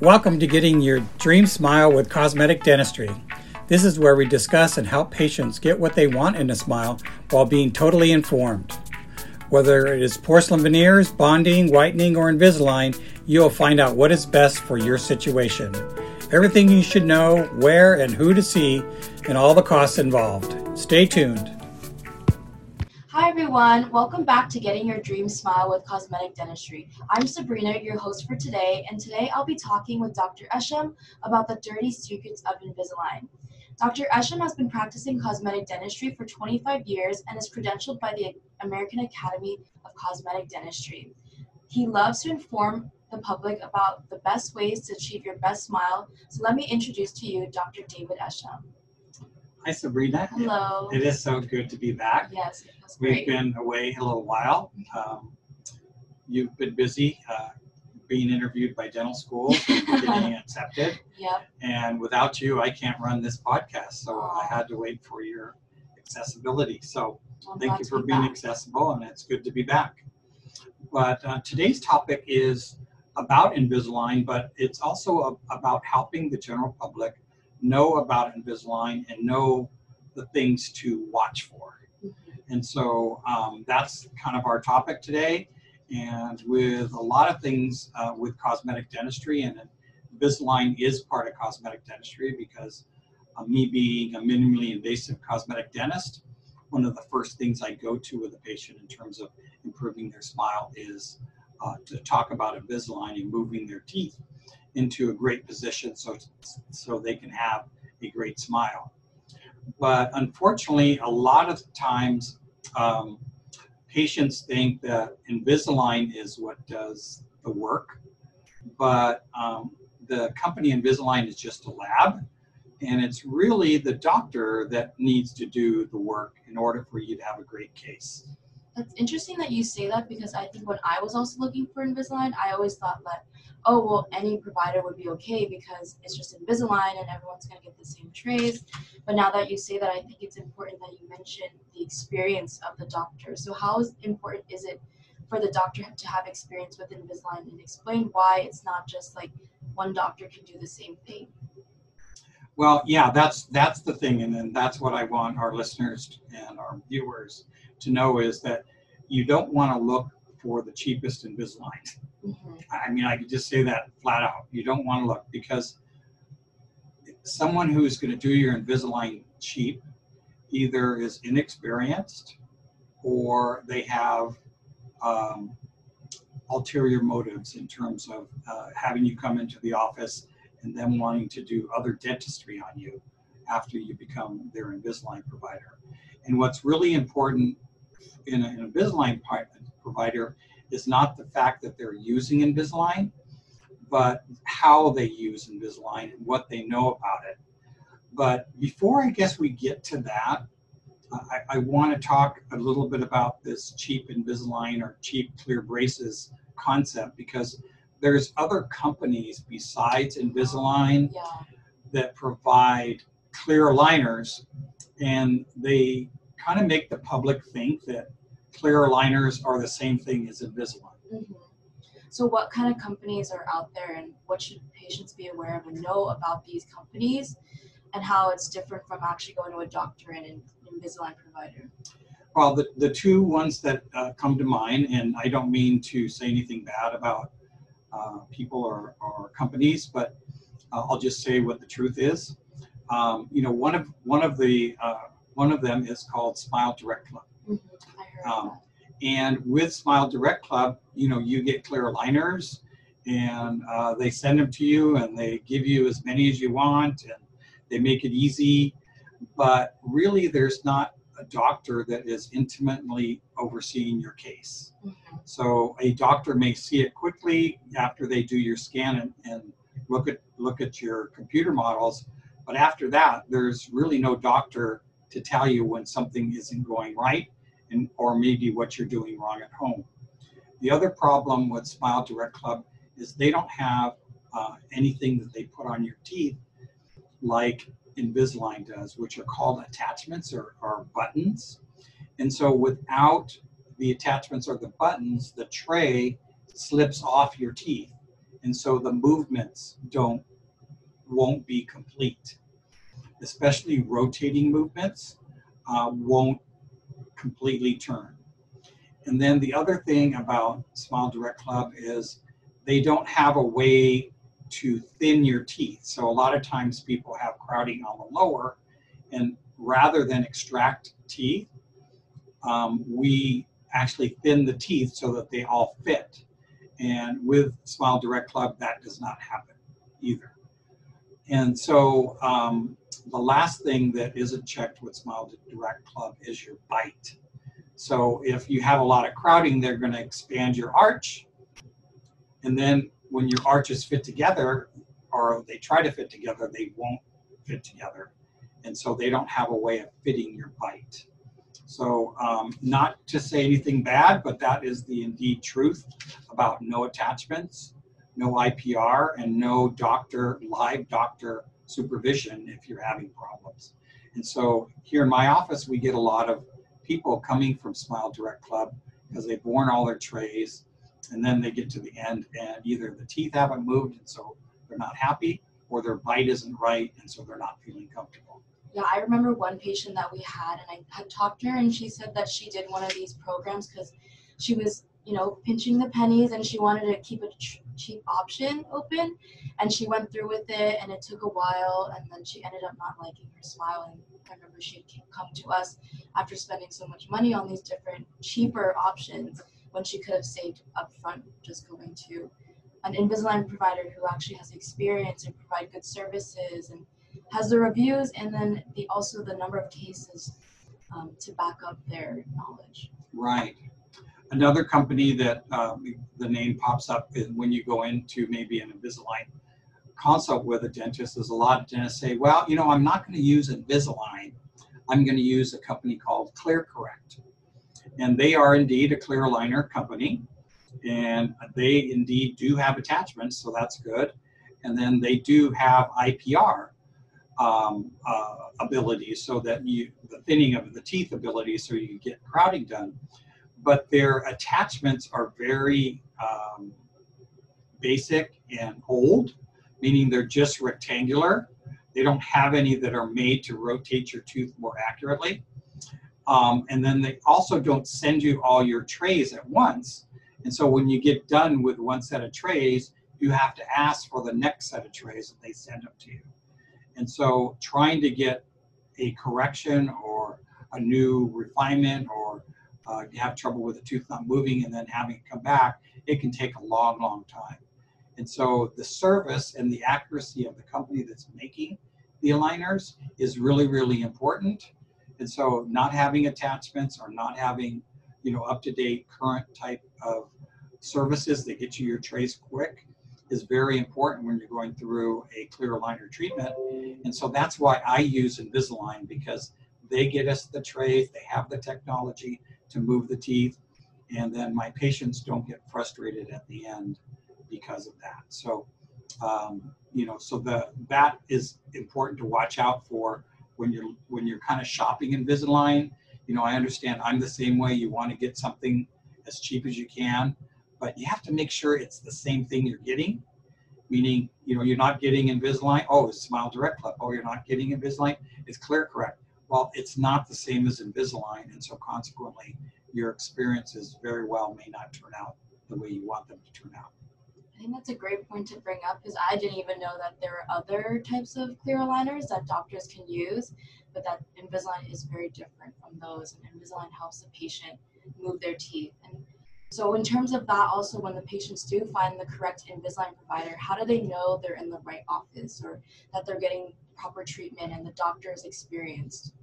Welcome to Getting Your Dream Smile with Cosmetic Dentistry. This is where we discuss and help patients get what they want in a smile while being totally informed. Whether it is porcelain veneers, bonding, whitening, or Invisalign, you will find out what is best for your situation. Everything you should know, where and who to see, and all the costs involved. Stay tuned. Hi everyone, welcome back to Getting Your Dream Smile with Cosmetic Dentistry. I'm Sabrina, your host for today, and today I'll be talking with Dr. Esham about the dirty secrets of Invisalign. Dr. Esham has been practicing cosmetic dentistry for 25 years and is credentialed by the American Academy of Cosmetic Dentistry. He loves to inform the public about the best ways to achieve your best smile, so let me introduce to you Dr. David Esham. Hi, Sabrina. Hello. It is so good to be back. Yes, it was We've great. been away a little while. Um, you've been busy uh, being interviewed by dental schools, getting accepted. Yep, And without you, I can't run this podcast. So I had to wait for your accessibility. So I'm thank glad you to for be being back. accessible, and it's good to be back. But uh, today's topic is about Invisalign, but it's also a- about helping the general public know about Invisalign and know the things to watch for. Mhm. And so um, that's kind of our topic today. And with a lot of things uh, with cosmetic dentistry, and Invisalign is part of cosmetic dentistry because uh, me being a minimally invasive cosmetic dentist, one of the first things I go to with a patient in terms of improving their smile is uh, to talk about Invisalign and moving their teeth into a great position so, so they can have a great smile. But unfortunately, a lot of times um, patients think that Invisalign is what does the work, but um, the company Invisalign is just a lab, and it's really the doctor that needs to do the work in order for you to have a great case. That's interesting that you say that because I think when I was also looking for Invisalign, I always thought that, oh, well, any provider would be okay because it's just Invisalign and everyone's going to get the same trays. But now that you say that, I think it's important that you mention the experience of the doctor. So, how important is it for the doctor to have experience with Invisalign and explain why it's not just like one doctor can do the same thing? Well, yeah, that's that's the thing, and then that's what I want our listeners and our viewers to know is that you don't want to look for the cheapest Invisalign. Mm-hmm. I mean, I could just say that flat out. You don't want to look because someone who's going to do your Invisalign cheap either is inexperienced or they have um, ulterior motives in terms of uh, having you come into the office and them wanting to do other dentistry on you after you become their Invisalign provider. And what's really important in an Invisalign provider is not the fact that they're using Invisalign, but how they use Invisalign and what they know about it. But before I guess we get to that, I, I want to talk a little bit about this cheap Invisalign or cheap clear braces concept because there's other companies besides Invisalign Yeah. that provide clear aligners and they kind of make the public think that clear aligners are the same thing as Invisalign. hmm So, what kind of companies are out there, and what should patients be aware of and know about these companies, and how it's different from actually going to a doctor and an Invisalign provider? Well, the, the two ones that uh, come to mind, and I don't mean to say anything bad about uh, people or, or companies, but uh, I'll just say what the truth is. Um, you know, one of one of the uh, one of them is called Smile Direct Club. hmm Um. And with Smile Direct Club, you know, you get clear aligners and uh, they send them to you and they give you as many as you want and they make it easy. But really, there's not a doctor that is intimately overseeing your case. Mhm. So a doctor may see it quickly after they do your scan and, and look at look at your computer models. But after that, there's really no doctor to tell you when something isn't going right and or maybe what you're doing wrong at home. The other problem with Smile Direct Club is they don't have uh, anything that they put on your teeth like Invisalign does, which are called attachments or, or buttons. And so without the attachments or the buttons, the tray slips off your teeth and so the movements don't won't be complete, especially rotating movements uh, won't completely turn. And then the other thing about Smile Direct Club is they don't have a way to thin your teeth. So a lot of times people have crowding on the lower, and rather than extract teeth, um, we actually thin the teeth so that they all fit. And with Smile Direct Club, that does not happen either. And so um, the last thing that isn't checked with Smile Direct Club is your bite. So if you have a lot of crowding, they're going to expand your arch. And then when your arches fit together, or they try to fit together, they won't fit together. And so they don't have a way of fitting your bite. So um, not to say anything bad, but that is the indeed truth about no attachments, no IPR, and no doctor, live doctor supervision if you're having problems. And so here in my office, we get a lot of people coming from Smile Direct Club because they've worn all their trays and then they get to the end and either the teeth haven't moved and so they're not happy or their bite isn't right and so they're not feeling comfortable. Yeah, I remember one patient that we had, and I had talked to her, and she said that she did one of these programs because she was, you know, pinching the pennies, and she wanted to keep a ch- cheap option open, and she went through with it, and it took a while, and then she ended up not liking her smile, and I remember she'd come to us after spending so much money on these different cheaper options when she could have saved upfront just going to an Invisalign provider who actually has experience and provide good services and has the reviews and then the also the number of cases um, to back up their knowledge. Right. Another company that uh, the name pops up is when you go into maybe an Invisalign consult with a dentist. Is a lot of dentists say, "Well, you know, I'm not going to use Invisalign. I'm going to use a company called ClearCorrect." And they are indeed a clear aligner company, and they indeed do have attachments, so that's good. And then they do have IPR, um, uh, abilities so that you, the thinning of the teeth ability so you can get crowding done. But their attachments are very um, basic and old, meaning they're just rectangular. They don't have any that are made to rotate your tooth more accurately. Um, and then they also don't send you all your trays at once. And so when you get done with one set of trays, you have to ask for the next set of trays that they send up to you. And so trying to get a correction or a new refinement or uh, you have trouble with the tooth not moving and then having it come back, it can take a long, long time. And so the service and the accuracy of the company that's making the aligners is really, really important. And so not having attachments or not having, you know, up-to-date current type of services that get you your trays quick is very important when you're going through a clear aligner treatment. And so that's why I use Invisalign because they get us the trays, they have the technology to move the teeth, and then my patients don't get frustrated at the end because of that. So, um, you know, so the that is important to watch out for when you're when you're kind of shopping Invisalign. You know, I understand I'm the same way. You want to get something as cheap as you can, but you have to make sure it's the same thing you're getting. Meaning, you know, you're not getting Invisalign. Oh, it's Smile Direct Club. Oh, you're not getting Invisalign. It's ClearCorrect. Well, it's not the same as Invisalign, and so consequently, your experiences very well may not turn out the way you want them to turn out. I think that's a great point to bring up because I didn't even know that there are other types of clear aligners that doctors can use, but that Invisalign is very different from those, and Invisalign helps the patient move their teeth. And so, in terms of that, also when the patients do find the correct Invisalign provider, how do they know they're in the right office or that they're getting proper treatment and the doctor is experienced?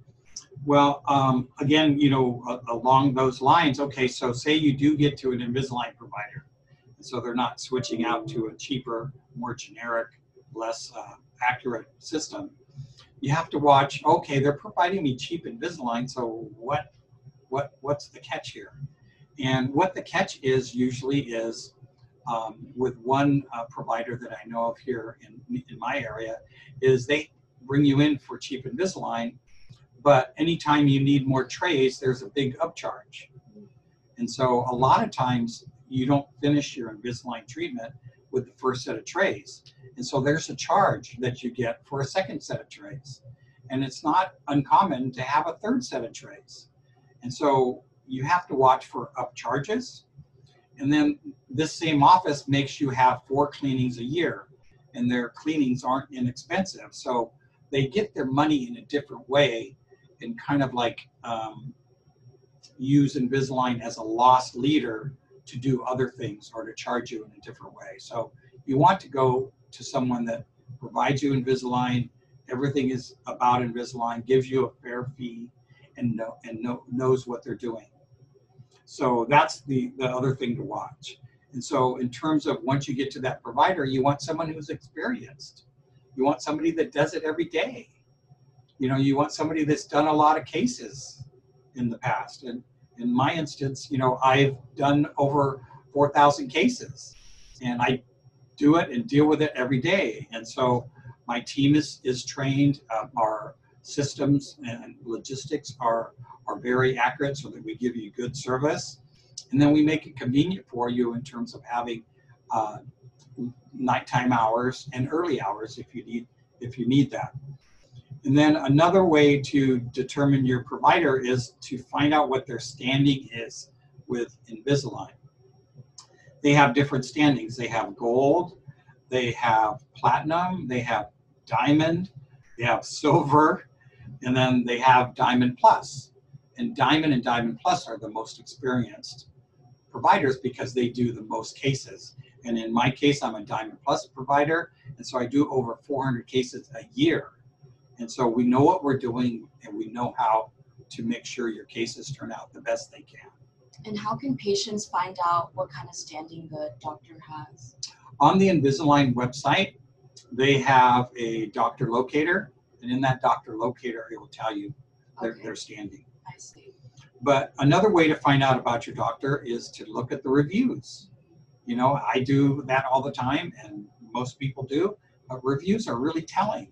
Well, um, again, you know, along those lines, okay, so say you do get to an Invisalign provider, so they're not switching out to a cheaper, more generic, less uh, accurate system. You have to watch. Okay, they're providing me cheap Invisalign, so what, what, what's the catch here? And what the catch is usually is um, with one uh, provider that I know of here in, in my area is they bring you in for cheap Invisalign, but anytime you need more trays, there's a big upcharge. And so a lot of times you don't finish your Invisalign treatment with the first set of trays. And so there's a charge that you get for a second set of trays. And it's not uncommon to have a third set of trays. And so you have to watch for upcharges. And then this same office makes you have four cleanings a year, and their cleanings aren't inexpensive. So they get their money in a different way and kind of like um, use Invisalign as a lost leader to do other things or to charge you in a different way. So you want to go to someone that provides you Invisalign, everything is about Invisalign, gives you a fair fee, and know, and know, knows what they're doing. So that's the, the other thing to watch. And so in terms of once you get to that provider, you want someone who's experienced. You want somebody that does it every day. You know, you want somebody that's done a lot of cases in the past. And in my instance, you know, I've done over 4,000 cases and I do it and deal with it every day. And so my team is, is trained. Uh, our systems and logistics are, are very accurate so that we give you good service. And then we make it convenient for you in terms of having uh, nighttime hours and early hours if you need if you need that. And then another way to determine your provider is to find out what their standing is with Invisalign. They have different standings. They have gold, they have platinum, they have diamond, they have silver, and then they have diamond plus. And diamond and diamond plus are the most experienced providers because they do the most cases. And in my case, I'm a diamond plus provider, and so I do over 400 cases a year. And so we know what we're doing and we know how to make sure your cases turn out the best they can. And how can patients find out what kind of standing the doctor has? On the Invisalign website, they have a doctor locator, and in that doctor locator, it will tell you their, Okay. their standing. I see. But another way to find out about your doctor is to look at the reviews. You know, I do that all the time, and most people do. But reviews are really telling.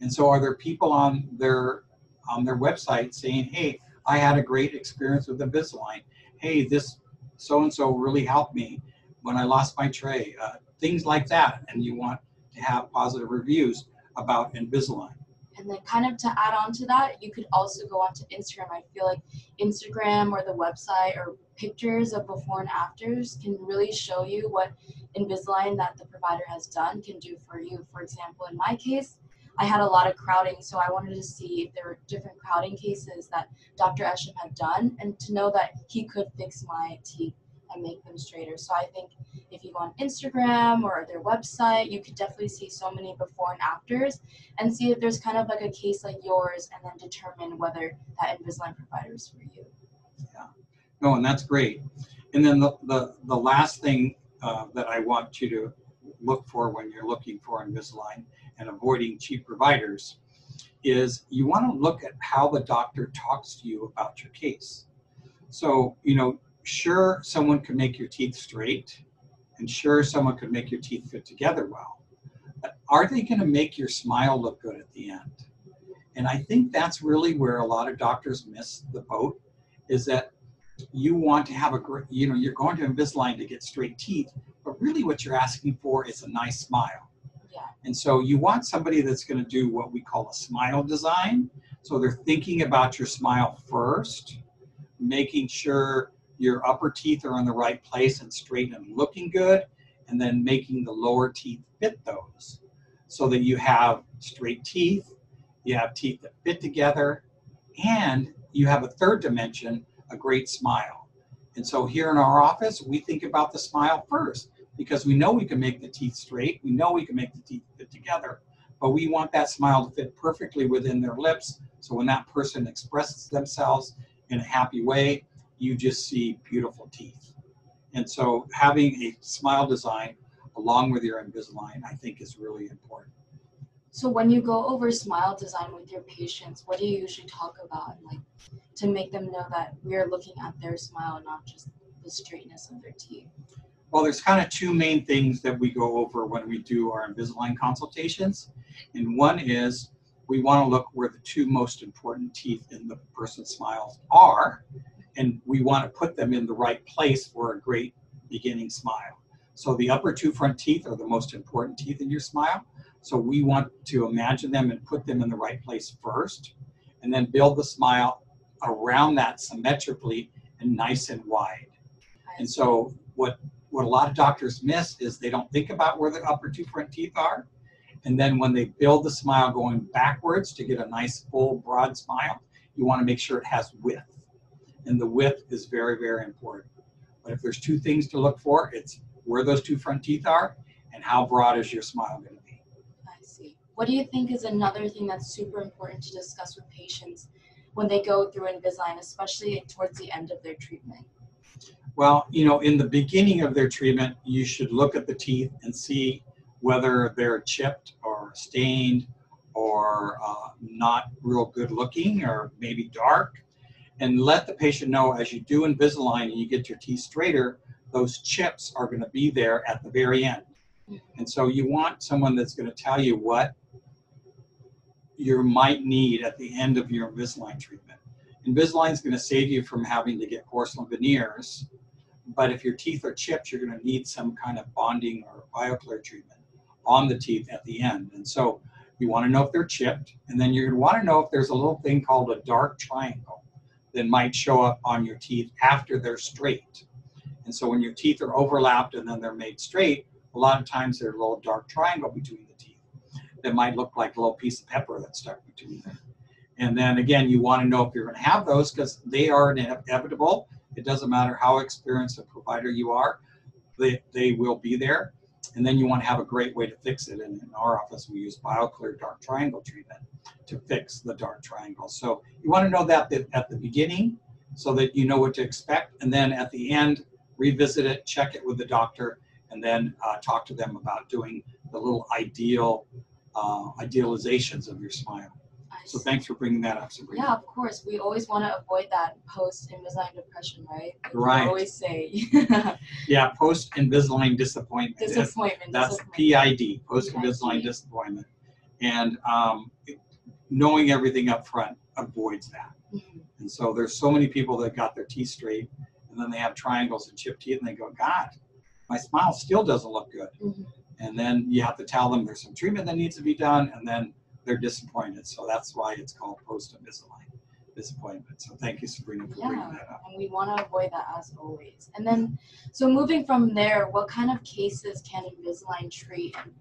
And so, are there people on their on their website saying, "Hey, I had a great experience with Invisalign. Hey, this so and so really helped me when I lost my tray." Uh, things like that, and you want to have positive reviews about Invisalign. And then, kind of to add on to that, you could also go onto Instagram. I feel like Instagram or the website or pictures of before and afters can really show you what Invisalign that the provider has done can do for you. For example, in my case, I had a lot of crowding, so I wanted to see if there were different crowding cases that Dr. Esham had done and to know that he could fix my teeth and make them straighter. So I think if you go on Instagram or their website, you could definitely see so many before and afters and see if there's kind of like a case like yours and then determine whether that Invisalign provider is for you. Yeah. No, and that's great. And then the, the, the last thing uh, that I want you to look for when you're looking for Invisalign and avoiding cheap providers is you want to look at how the doctor talks to you about your case. So, you know, sure, someone can make your teeth straight, and sure, someone could make your teeth fit together well. But are they going to make your smile look good at the end? And I think that's really where a lot of doctors miss the boat is that you want to have a great, you know, you're going to Invisalign to get straight teeth, but really what you're asking for is a nice smile. Yeah. And so you want somebody that's going to do what we call a smile design. So they're thinking about your smile first, making sure your upper teeth are in the right place and straight and looking good, and then making the lower teeth fit those so that you have straight teeth, you have teeth that fit together, and you have a third dimension, a great smile. And so here in our office, we think about the smile first because we know we can make the teeth straight, we know we can make the teeth fit together, but we want that smile to fit perfectly within their lips. So when that person expresses themselves in a happy way, you just see beautiful teeth. And so having a smile design along with your Invisalign, I think is really important. So when you go over smile design with your patients, what do you usually talk about? Like to make them know that we're looking at their smile and not just the straightness of their teeth. Well, there's kind of two main things that we go over when we do our Invisalign consultations. And one is we want to look where the two most important teeth in the person's smiles are, and we want to put them in the right place for a great beginning smile. So the upper two front teeth are the most important teeth in your smile. So we want to imagine them and put them in the right place first, and then build the smile around that symmetrically and nice and wide. And so what what a lot of doctors miss is they don't think about where the upper two front teeth are. And then when they build the smile going backwards to get a nice full broad smile, you want to make sure it has width. And the width is very, very important. But if there's two things to look for, it's where those two front teeth are and how broad is your smile going to be. I see. What do you think is another thing that's super important to discuss with patients when they go through Invisalign, especially towards the end of their treatment? Well, you know, in the beginning of their treatment, you should look at the teeth and see whether they're chipped or stained or uh, not real good looking or maybe dark. And let the patient know as you do Invisalign and you get your teeth straighter, those chips are going to be there at the very end. And so you want someone that's going to tell you what you might need at the end of your Invisalign treatment. Invisalign is going to save you from having to get porcelain veneers, but if your teeth are chipped, you're going to need some kind of bonding or bioclear treatment on the teeth at the end. And so you want to know if they're chipped, and then you're going to want to know if there's a little thing called a dark triangle that might show up on your teeth after they're straight. And so when your teeth are overlapped and then they're made straight, a lot of times there's a little dark triangle between the teeth that might look like a little piece of pepper that's stuck between them. And then again, you want to know if you're going to have those because they are inevitable. It doesn't matter how experienced a provider you are, they, they will be there. And then you want to have a great way to fix it. And in our office, we use BioClear Dark Triangle treatment to fix the dark triangle. So you want to know that at the beginning so that you know what to expect. And then at the end, revisit it, check it with the doctor, and then uh, talk to them about doing the little ideal uh, idealizations of your smile. So thanks for bringing that up, Sabrina. Yeah, of course. We always want to avoid that post Invisalign depression, right? Like right. We always say. yeah, post Invisalign disappointment. Disappointment. That's, disappointment. PID, post Invisalign disappointment, and um, knowing everything up front avoids that. Mm-hmm. And so there's so many people that got their teeth straight, and then they have triangles and chipped teeth, and they go, God, my smile still doesn't look good. Mm-hmm. And then you have to tell them there's some treatment that needs to be done, and then they're disappointed. So that's why it's called post Invisalign disappointment. So thank you, Sabrina, for yeah, bringing that up. And we want to avoid that as always. And then, so moving from there, what kind of cases can Invisalign treat? And,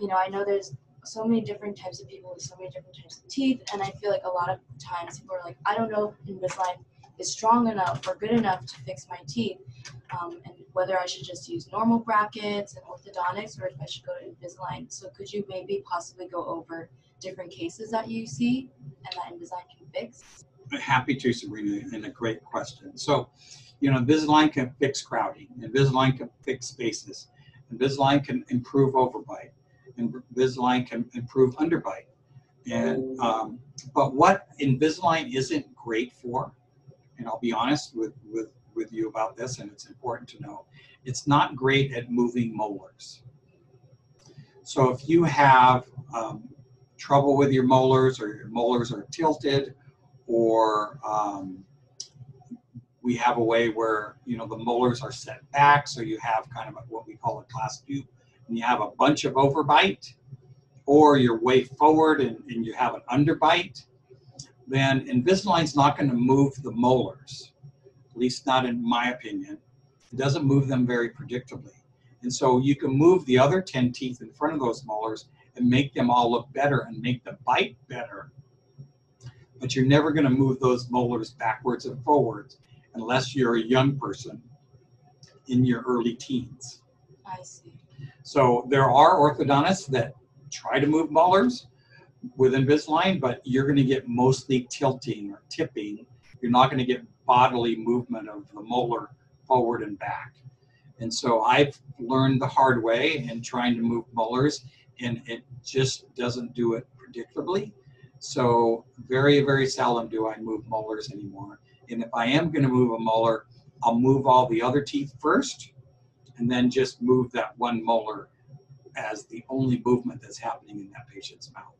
you know, I know there's so many different types of people with so many different types of teeth, and I feel like a lot of times people are like, I don't know if Invisalign is strong enough or good enough to fix my teeth, um, and whether I should just use normal brackets and orthodontics or if I should go to Invisalign. So could you maybe possibly go over different cases that you see and that Invisalign can fix? Happy to, Sabrina, and a great question. So, you know, Invisalign can fix crowding, Invisalign can fix spaces, Invisalign can improve overbite, and Invisalign can improve underbite. And um, but what Invisalign isn't great for, and I'll be honest with with with you about this, and it's important to know, it's not great at moving molars. So if you have um, trouble with your molars or your molars are tilted or um, we have a way where you know the molars are set back so you have kind of what we call a class two and you have a bunch of overbite or you're way forward and, and you have an underbite then Invisalign's not going to move the molars at least not in my opinion it doesn't move them very predictably and so you can move the other 10 teeth in front of those molars and make them all look better and make the bite better. But you're never going to move those molars backwards and forwards unless you're a young person in your early teens. I see. So there are orthodontists that try to move molars with Invisalign, but you're going to get mostly tilting or tipping. You're not going to get bodily movement of the molar forward and back. And so I've learned the hard way in trying to move molars and it just doesn't do it predictably. So very, very seldom do I move molars anymore. And if I am going to move a molar, I'll move all the other teeth first, and then just move that one molar as the only movement that's happening in that patient's mouth.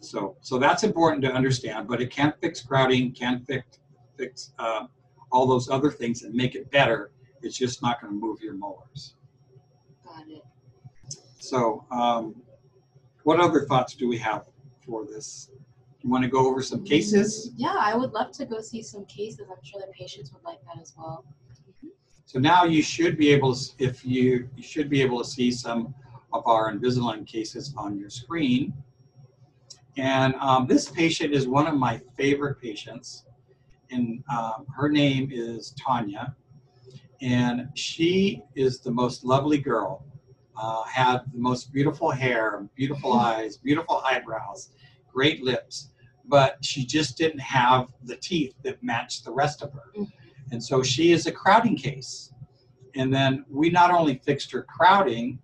So, so that's important to understand. But it can't fix crowding, can't fix fix uh, all those other things and make it better. It's just not going to move your molars. Got it. So, um, what other thoughts do we have for this? You want to go over some cases? Yeah, I would love to go see some cases. I'm sure the patients would like that as well. So now you should be able to, if you, you should be able to see some of our Invisalign cases on your screen. And um, this patient is one of my favorite patients. And um, her name is Tanya. And she is the most lovely girl. Uh, had the most beautiful hair, beautiful eyes, beautiful eyebrows, great lips. But she just didn't have the teeth that matched the rest of her. Mhm. And so she is a crowding case. And then we not only fixed her crowding,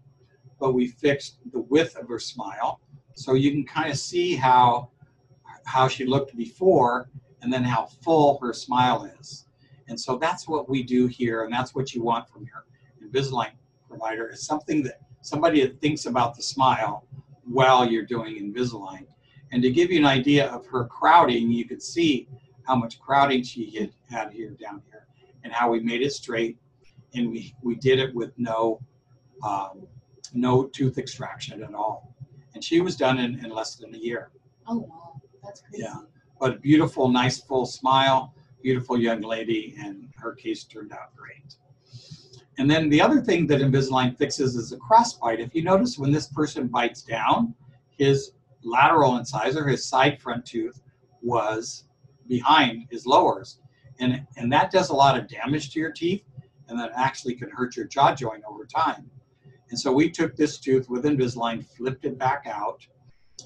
but we fixed the width of her smile. So you can kind of see how how she looked before and then how full her smile is. And so that's what we do here, and that's what you want from your Invisalign provider is something that somebody that thinks about the smile while you're doing Invisalign. And to give you an idea of her crowding, you could see how much crowding she had, had here down here and how we made it straight. And we, we did it with no um, no tooth extraction at all. And she was done in, in less than a year. Oh wow, that's crazy. Yeah. But beautiful, nice, full smile, beautiful young lady, and her case turned out great. And then the other thing that Invisalign fixes is a crossbite. If you notice when this person bites down, his lateral incisor, his side front tooth, was behind his lowers. And, and that does a lot of damage to your teeth, and that actually can hurt your jaw joint over time. And so we took this tooth with Invisalign, flipped it back out,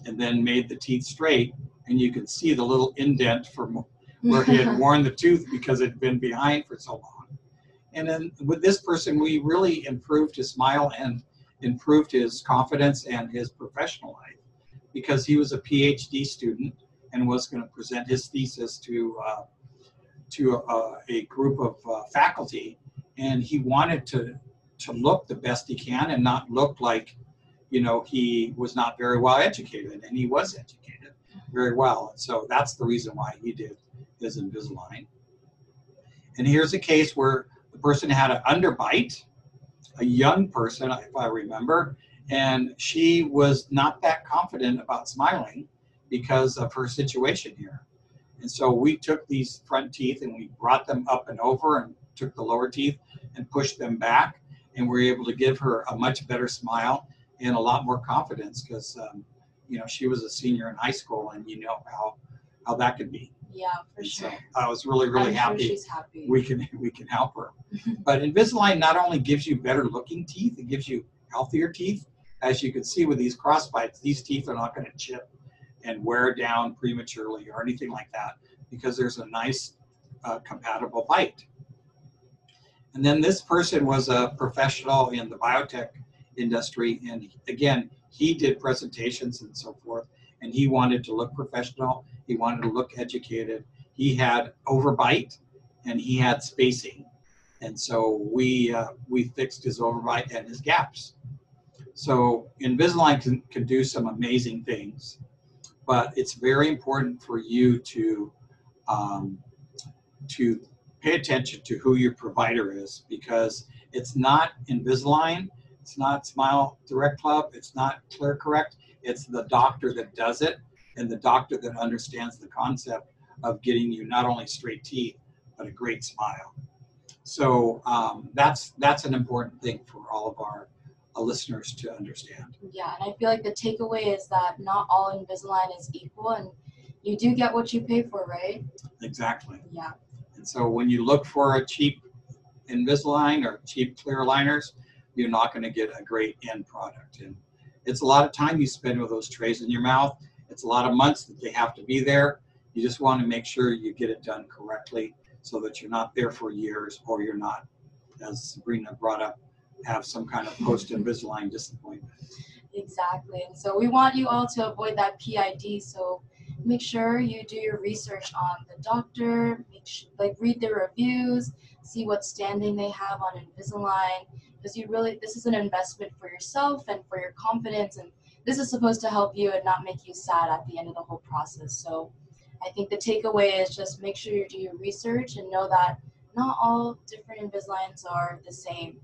and then made the teeth straight. And you can see the little indent from where he had worn the tooth because it had been behind for so long. And then with this person, we really improved his smile and improved his confidence and his professional life because he was a PhD student and was going to present his thesis to uh, to a, a group of uh, faculty, and he wanted to to look the best he can and not look like, you know, he was not very well educated, and he was educated very well, so that's the reason why he did his Invisalign. And here's a case where the person had an underbite, a young person, if I remember, and she was not that confident about smiling because of her situation here. And so we took these front teeth and we brought them up and over and took the lower teeth and pushed them back. And we were able to give her a much better smile and a lot more confidence because, um, you know, she was a senior in high school and you know how, how that could be. Yeah, for And so sure. I was really, really happy Sure she's happy. we can we can help her. But Invisalign not only gives you better looking teeth, it gives you healthier teeth. As you can see with these cross bites, these teeth are not going to chip and wear down prematurely or anything like that because there's a nice uh, compatible bite. And then this person was a professional in the biotech industry, and again, he did presentations and so forth, and he wanted to look professional. He wanted to look educated. He had overbite, and he had spacing, and so we uh, we fixed his overbite and his gaps. So Invisalign can, can do some amazing things, but it's very important for you to um, to pay attention to who your provider is because it's not Invisalign, it's not Smile Direct Club, it's not Clear Correct, it's the doctor that does it and the doctor that understands the concept of getting you not only straight teeth but a great smile. So um, that's that's an important thing for all of our uh, listeners to understand. Yeah, and I feel like the takeaway is that not all Invisalign is equal, and you do get what you pay for, right? Exactly. Yeah. And so when you look for a cheap Invisalign or cheap clear aligners, you're not going to get a great end product. And it's a lot of time you spend with those trays in your mouth. It's a lot of months that they have to be there. You just want to make sure you get it done correctly so that you're not there for years or you're not, as Sabrina brought up, have some kind of post Invisalign disappointment. Exactly. And so we want you all to avoid that PID. So make sure you do your research on the doctor, make sh- like read the reviews, see what standing they have on Invisalign, because you really this is an investment for yourself and for your confidence, and this is supposed to help you and not make you sad at the end of the whole process. So I think the takeaway is just make sure you do your research and know that not all different Invisaligns are the same.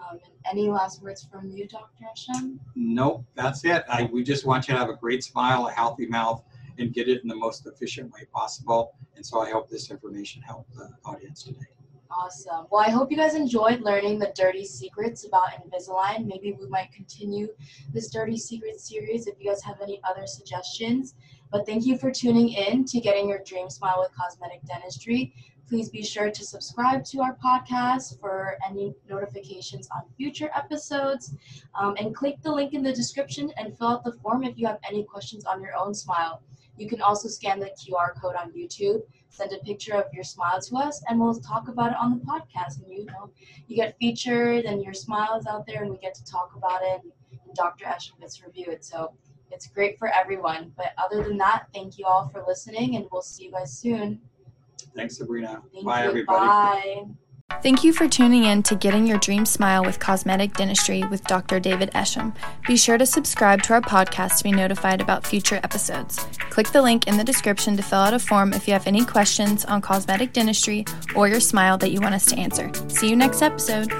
Um, any last words from you, Dr. Esham? Nope, that's it. I, we just want you to have a great smile, a healthy mouth, and get it in the most efficient way possible. And so I hope this information helped the audience today. Awesome. Well, I hope you guys enjoyed learning the dirty secrets about Invisalign. Maybe we might continue this dirty secrets series if you guys have any other suggestions. But thank you for tuning in to Getting Your Dream Smile with Cosmetic Dentistry. Please be sure to subscribe to our podcast for any notifications on future episodes. Um, and click the link in the description and fill out the form if you have any questions on your own smile. You can also scan the QR code on YouTube, send a picture of your smile to us, and we'll talk about it on the podcast. And you know, you get featured, and your smile is out there, and we get to talk about it. And Dr. To review it. So it's great for everyone. But other than that, thank you all for listening, and we'll see you guys soon. Thanks, Sabrina. Thank Bye, you. everybody. Bye. Thank you for tuning in to Getting Your Dream Smile with Cosmetic Dentistry with Dr. David Esham. Be sure to subscribe to our podcast to be notified about future episodes. Click the link in the description to fill out a form if you have any questions on cosmetic dentistry or your smile that you want us to answer. See you next episode.